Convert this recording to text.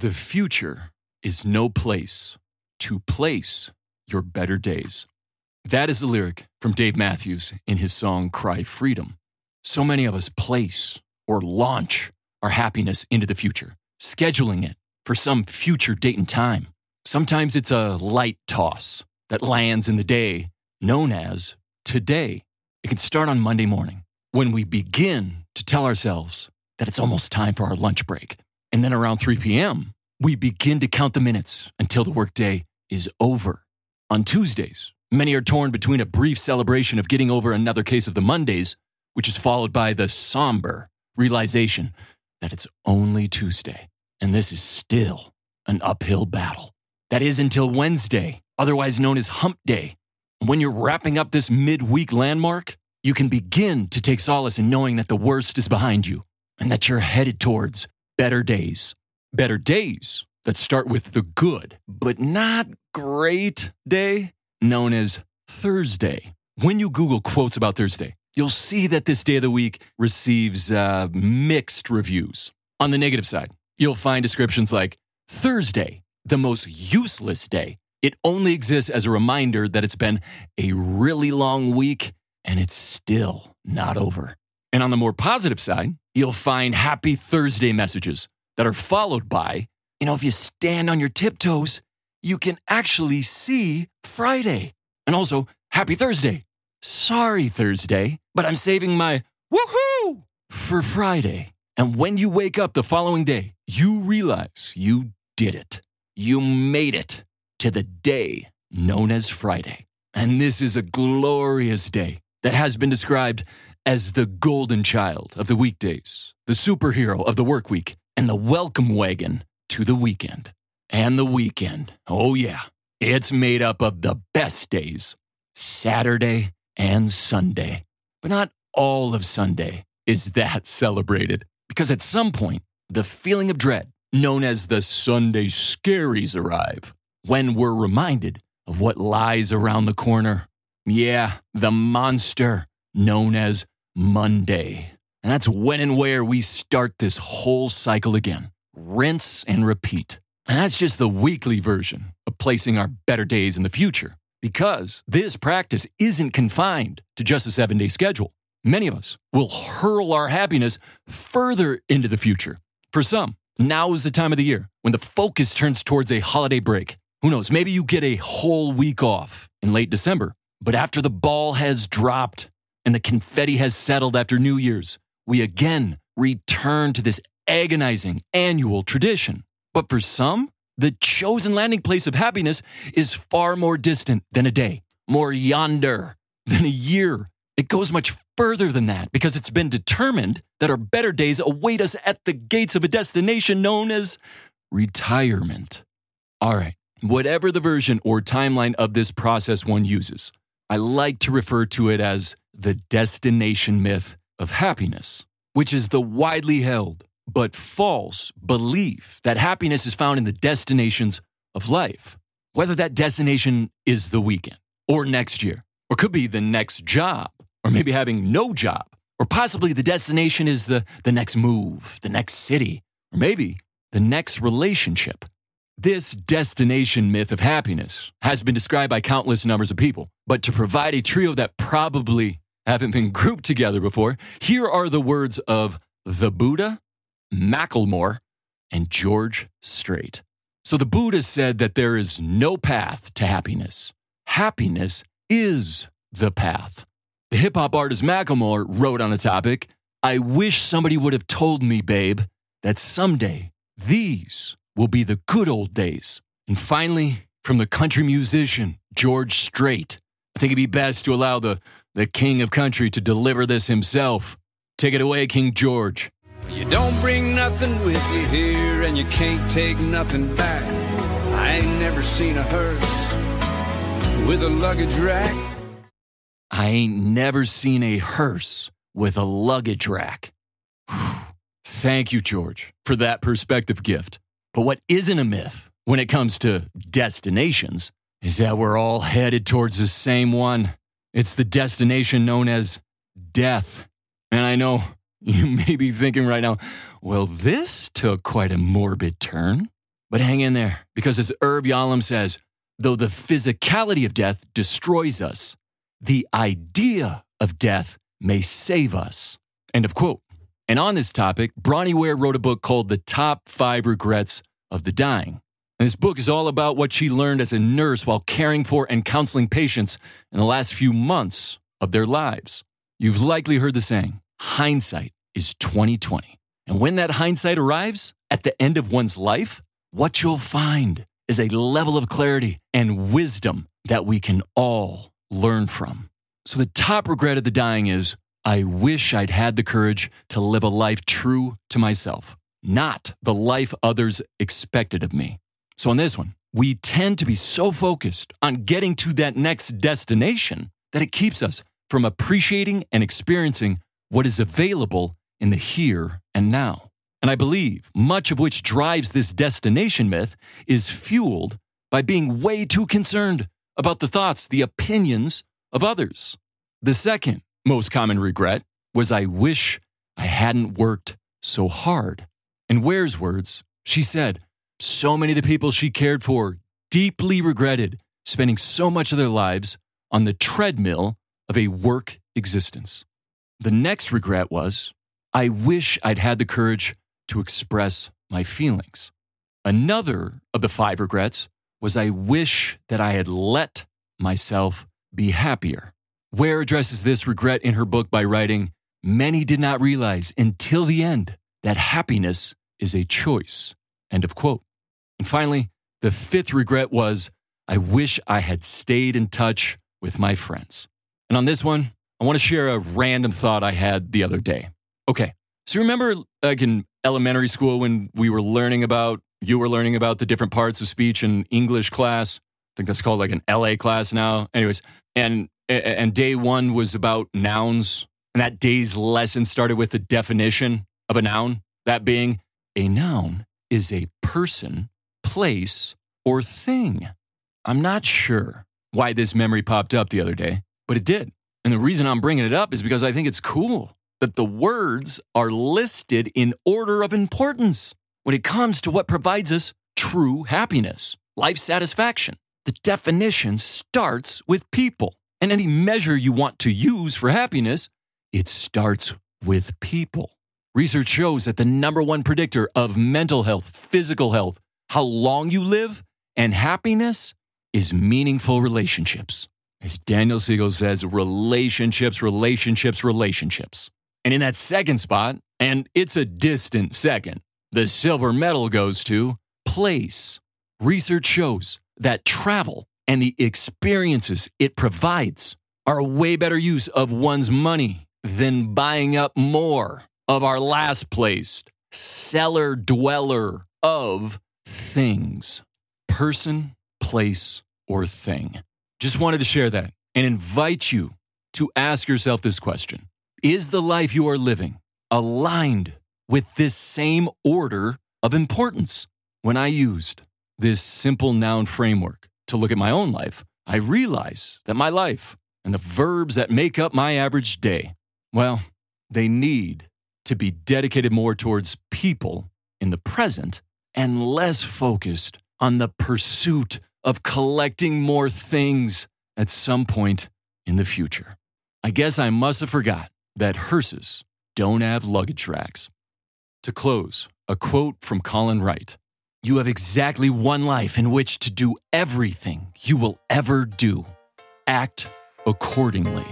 The future is no place to place your better days. That is a lyric from Dave Matthews in his song Cry Freedom. So many of us place or launch our happiness into the future, scheduling it for some future date and time. Sometimes it's a light toss that lands in the day known as today. It can start on Monday morning when we begin to tell ourselves that it's almost time for our lunch break. And then around 3 p.m., we begin to count the minutes until the workday is over. On Tuesdays, many are torn between a brief celebration of getting over another case of the Mondays, which is followed by the somber realization that it's only Tuesday and this is still an uphill battle. That is until Wednesday, otherwise known as Hump Day. When you're wrapping up this midweek landmark, you can begin to take solace in knowing that the worst is behind you and that you're headed towards better days. Better days that start with the good, but not great day, known as Thursday. When you Google quotes about Thursday, you'll see that this day of the week receives uh, mixed reviews. On the negative side, you'll find descriptions like Thursday, the most useless day. It only exists as a reminder that it's been a really long week and it's still not over. And on the more positive side, you'll find happy Thursday messages that are followed by, you know, if you stand on your tiptoes, you can actually see Friday. And also, happy Thursday. Sorry, Thursday, but I'm saving my woohoo for Friday. And when you wake up the following day, you realize you did it. You made it to the day known as Friday. And this is a glorious day that has been described as the golden child of the weekdays, the superhero of the work week, and the welcome wagon to the weekend. And the weekend, oh yeah, it's made up of the best days Saturday and Sunday. But not all of Sunday is that celebrated, because at some point, the feeling of dread, known as the Sunday scaries, arrive when we're reminded of what lies around the corner. Yeah, the monster known as Monday. And that's when and where we start this whole cycle again. Rinse and repeat. And that's just the weekly version of placing our better days in the future. Because this practice isn't confined to just a seven day schedule. Many of us will hurl our happiness further into the future. For some, now is the time of the year when the focus turns towards a holiday break. Who knows? Maybe you get a whole week off in late December. But after the ball has dropped and the confetti has settled after New Year's, we again return to this agonizing annual tradition. But for some, the chosen landing place of happiness is far more distant than a day, more yonder than a year. It goes much further than that because it's been determined that our better days await us at the gates of a destination known as retirement. All right, whatever the version or timeline of this process one uses, I like to refer to it as the destination myth of happiness, which is the widely held but false belief that happiness is found in the destinations of life, whether that destination is the weekend or next year, or could be the next job, or maybe having no job, or possibly the destination is the, the next move, the next city, or maybe the next relationship. This destination myth of happiness has been described by countless numbers of people, but to provide a trio that probably haven't been grouped together before, here are the words of the Buddha, Macklemore, and George Strait. So the Buddha said that there is no path to happiness. Happiness is the path. The hip hop artist Macklemore wrote on the topic I wish somebody would have told me, babe, that someday these will be the good old days. And finally, from the country musician George Strait, I think it'd be best to allow the, the king of country to deliver this himself. Take it away, King George. You don't bring nothing with you here, and you can't take nothing back. I ain't never seen a hearse with a luggage rack. I ain't never seen a hearse with a luggage rack. Thank you, George, for that perspective gift. But what isn't a myth when it comes to destinations is that we're all headed towards the same one. It's the destination known as death. And I know you may be thinking right now, well, this took quite a morbid turn. But hang in there, because as Irv Yalom says, though the physicality of death destroys us, the idea of death may save us. End of quote. And on this topic, Bronnie Ware wrote a book called The Top Five Regrets of the Dying. And this book is all about what she learned as a nurse while caring for and counseling patients in the last few months of their lives. You've likely heard the saying, hindsight is 2020. And when that hindsight arrives at the end of one's life, what you'll find is a level of clarity and wisdom that we can all learn from. So the top regret of the dying is I wish I'd had the courage to live a life true to myself, not the life others expected of me. So on this one, we tend to be so focused on getting to that next destination that it keeps us from appreciating and experiencing what is available in the here and now. And I believe much of which drives this destination myth is fueled by being way too concerned about the thoughts, the opinions of others. The second most common regret was I wish I hadn't worked so hard. In Ware's words, she said, so many of the people she cared for deeply regretted spending so much of their lives on the treadmill of a work existence. The next regret was I wish I'd had the courage to express my feelings. Another of the five regrets was I wish that I had let myself be happier. Ware addresses this regret in her book by writing, Many did not realize until the end that happiness is a choice. End of quote. And finally, the fifth regret was I wish I had stayed in touch with my friends. And on this one, I want to share a random thought I had the other day. Okay, so remember like in elementary school when we were learning about, you were learning about the different parts of speech in English class? I think that's called like an LA class now. Anyways, and and day one was about nouns. And that day's lesson started with the definition of a noun, that being a noun is a person, place, or thing. I'm not sure why this memory popped up the other day, but it did. And the reason I'm bringing it up is because I think it's cool that the words are listed in order of importance when it comes to what provides us true happiness, life satisfaction. The definition starts with people. And any measure you want to use for happiness, it starts with people. Research shows that the number one predictor of mental health, physical health, how long you live, and happiness is meaningful relationships. As Daniel Siegel says, relationships, relationships, relationships. And in that second spot, and it's a distant second, the silver medal goes to place. Research shows that travel and the experiences it provides are a way better use of one's money than buying up more of our last placed cellar dweller of things person, place, or thing. Just wanted to share that and invite you to ask yourself this question Is the life you are living aligned with this same order of importance? When I used this simple noun framework, to look at my own life, I realize that my life and the verbs that make up my average day, well, they need to be dedicated more towards people in the present and less focused on the pursuit of collecting more things at some point in the future. I guess I must have forgot that hearses don't have luggage racks. To close, a quote from Colin Wright you have exactly one life in which to do everything you will ever do. Act accordingly.